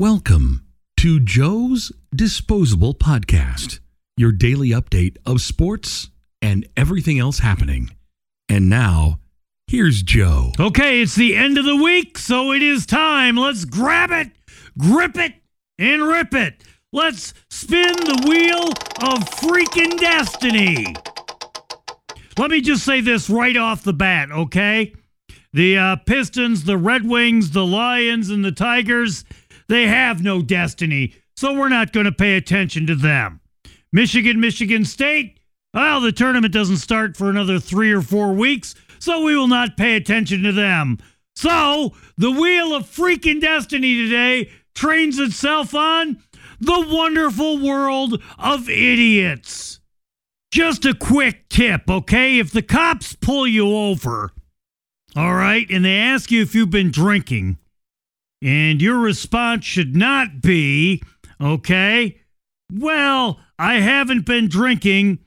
Welcome to Joe's Disposable Podcast, your daily update of sports and everything else happening. And now, here's Joe. Okay, it's the end of the week, so it is time. Let's grab it, grip it, and rip it. Let's spin the wheel of freaking destiny. Let me just say this right off the bat, okay? The uh, Pistons, the Red Wings, the Lions, and the Tigers, they have no destiny, so we're not going to pay attention to them. Michigan, Michigan State, well, the tournament doesn't start for another three or four weeks, so we will not pay attention to them. So, the wheel of freaking destiny today trains itself on the wonderful world of idiots. Just a quick tip, okay? If the cops pull you over, all right, and they ask you if you've been drinking, and your response should not be, okay, well, I haven't been drinking,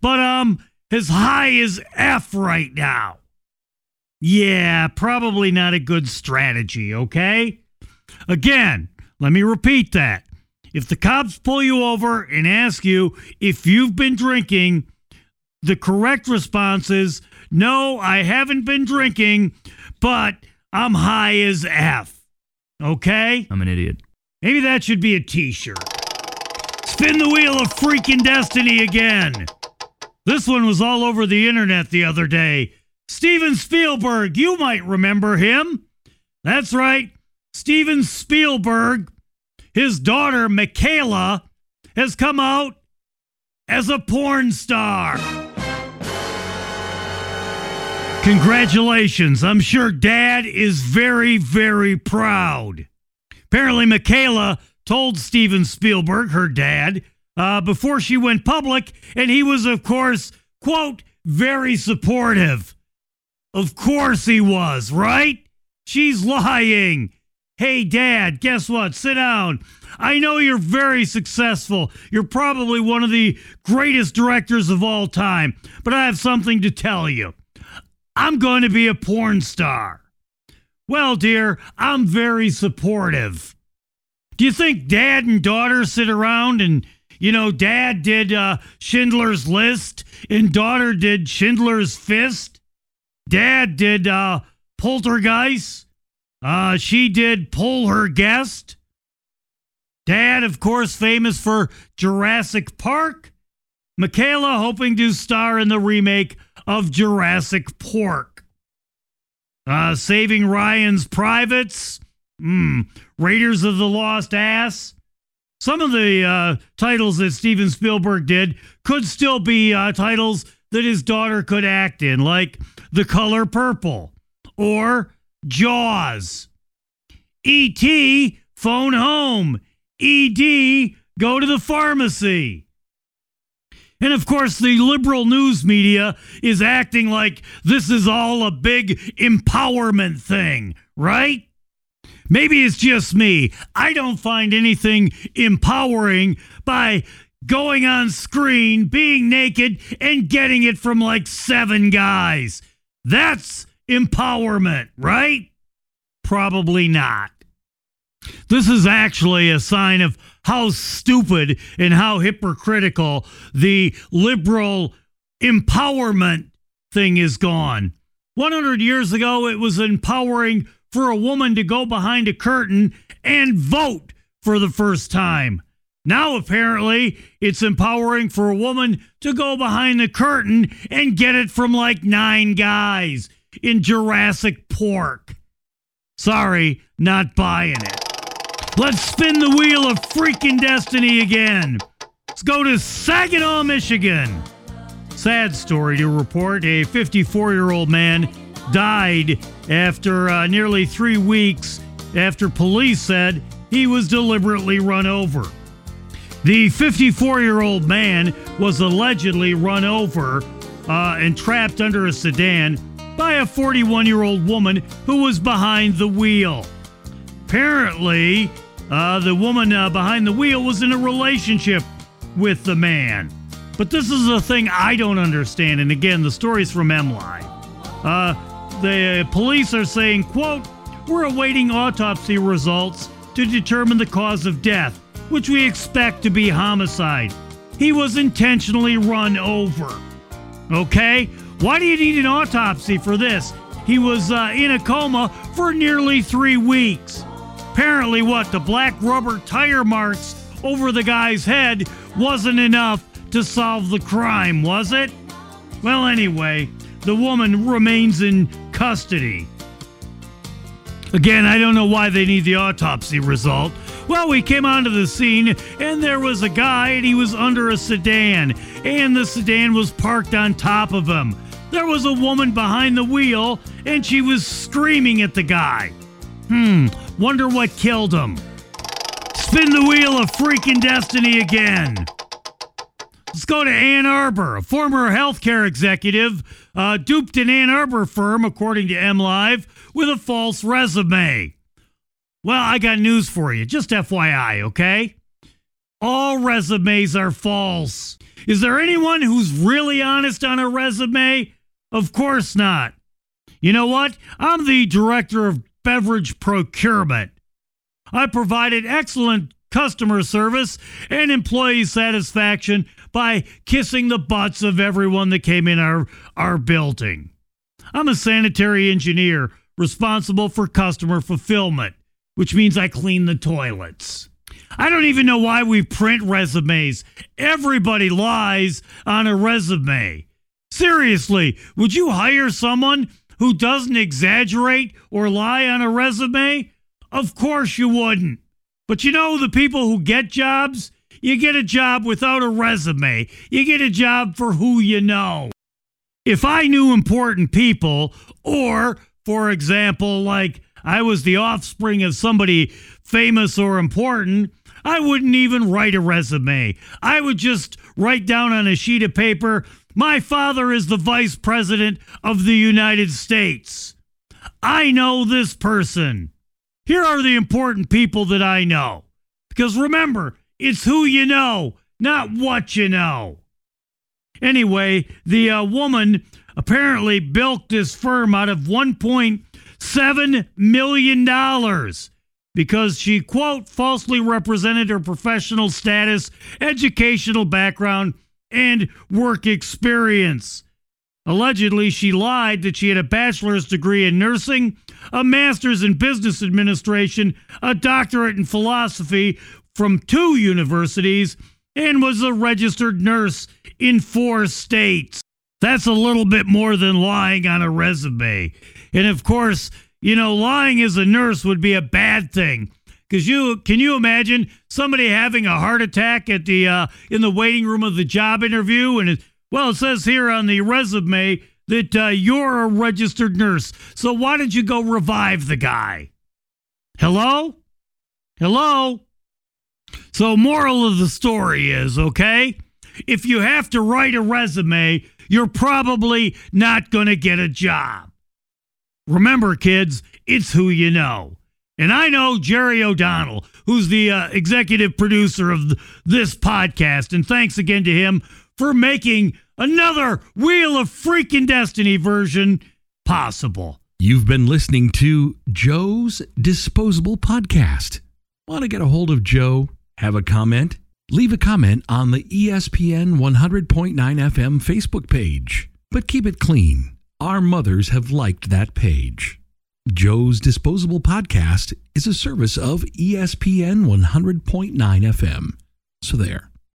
but I'm as high as F right now. Yeah, probably not a good strategy, okay? Again, let me repeat that. If the cops pull you over and ask you if you've been drinking, the correct response is no, I haven't been drinking, but I'm high as F. Okay? I'm an idiot. Maybe that should be a t shirt. Spin the wheel of freaking destiny again. This one was all over the internet the other day. Steven Spielberg, you might remember him. That's right. Steven Spielberg, his daughter Mikaela, has come out as a porn star. Congratulations. I'm sure dad is very, very proud. Apparently, Mikaela told Steven Spielberg, her dad, uh, before she went public, and he was, of course, quote, very supportive. Of course he was, right? She's lying. Hey, dad, guess what? Sit down. I know you're very successful. You're probably one of the greatest directors of all time, but I have something to tell you. I'm going to be a porn star. Well, dear, I'm very supportive. Do you think dad and daughter sit around and, you know, dad did uh, Schindler's List and daughter did Schindler's Fist? Dad did uh, Poltergeist. Uh, she did Pull Her Guest. Dad, of course, famous for Jurassic Park. Mikaela hoping to star in the remake of Jurassic Pork. Uh, Saving Ryan's Privates. Mm, Raiders of the Lost Ass. Some of the uh, titles that Steven Spielberg did could still be uh, titles that his daughter could act in, like The Color Purple or Jaws. E.T. Phone Home. E.D. Go to the pharmacy. And of course, the liberal news media is acting like this is all a big empowerment thing, right? Maybe it's just me. I don't find anything empowering by going on screen, being naked, and getting it from like seven guys. That's empowerment, right? Probably not. This is actually a sign of how stupid and how hypocritical the liberal empowerment thing is gone. 100 years ago, it was empowering for a woman to go behind a curtain and vote for the first time. Now, apparently, it's empowering for a woman to go behind the curtain and get it from like nine guys in Jurassic Pork. Sorry, not buying it. Let's spin the wheel of freaking destiny again. Let's go to Saginaw, Michigan. Sad story to report a 54 year old man died after uh, nearly three weeks after police said he was deliberately run over. The 54 year old man was allegedly run over uh, and trapped under a sedan by a 41 year old woman who was behind the wheel. Apparently, uh, the woman uh, behind the wheel was in a relationship with the man. But this is a thing I don't understand. And again, the story's from MLive. Uh, the police are saying, quote, we're awaiting autopsy results to determine the cause of death, which we expect to be homicide. He was intentionally run over. Okay? Why do you need an autopsy for this? He was uh, in a coma for nearly three weeks. Apparently, what? The black rubber tire marks over the guy's head wasn't enough to solve the crime, was it? Well, anyway, the woman remains in custody. Again, I don't know why they need the autopsy result. Well, we came onto the scene and there was a guy and he was under a sedan, and the sedan was parked on top of him. There was a woman behind the wheel and she was screaming at the guy. Hmm, wonder what killed him. Spin the wheel of freaking destiny again. Let's go to Ann Arbor. A former healthcare executive uh, duped an Ann Arbor firm, according to MLive, with a false resume. Well, I got news for you. Just FYI, okay? All resumes are false. Is there anyone who's really honest on a resume? Of course not. You know what? I'm the director of beverage procurement. I provided excellent customer service and employee satisfaction by kissing the butts of everyone that came in our, our building. I'm a sanitary engineer responsible for customer fulfillment, which means I clean the toilets. I don't even know why we print resumes. Everybody lies on a resume. Seriously, would you hire someone who doesn't exaggerate or lie on a resume? Of course you wouldn't. But you know, the people who get jobs, you get a job without a resume. You get a job for who you know. If I knew important people, or, for example, like I was the offspring of somebody famous or important, I wouldn't even write a resume. I would just write down on a sheet of paper, my father is the vice president of the United States. I know this person. Here are the important people that I know. Because remember, it's who you know, not what you know. Anyway, the uh, woman apparently bilked this firm out of $1.7 million because she, quote, falsely represented her professional status, educational background, and work experience. Allegedly, she lied that she had a bachelor's degree in nursing, a master's in business administration, a doctorate in philosophy from two universities, and was a registered nurse in four states. That's a little bit more than lying on a resume. And of course, you know, lying as a nurse would be a bad thing. Cause you can you imagine somebody having a heart attack at the uh, in the waiting room of the job interview, and it, well, it says here on the resume that uh, you're a registered nurse. So why did you go revive the guy? Hello, hello. So moral of the story is okay. If you have to write a resume, you're probably not going to get a job. Remember, kids, it's who you know. And I know Jerry O'Donnell, who's the uh, executive producer of th- this podcast. And thanks again to him for making another Wheel of Freaking Destiny version possible. You've been listening to Joe's Disposable Podcast. Want to get a hold of Joe? Have a comment? Leave a comment on the ESPN 100.9 FM Facebook page. But keep it clean. Our mothers have liked that page. Joe's Disposable Podcast is a service of ESPN 100.9 FM. So there.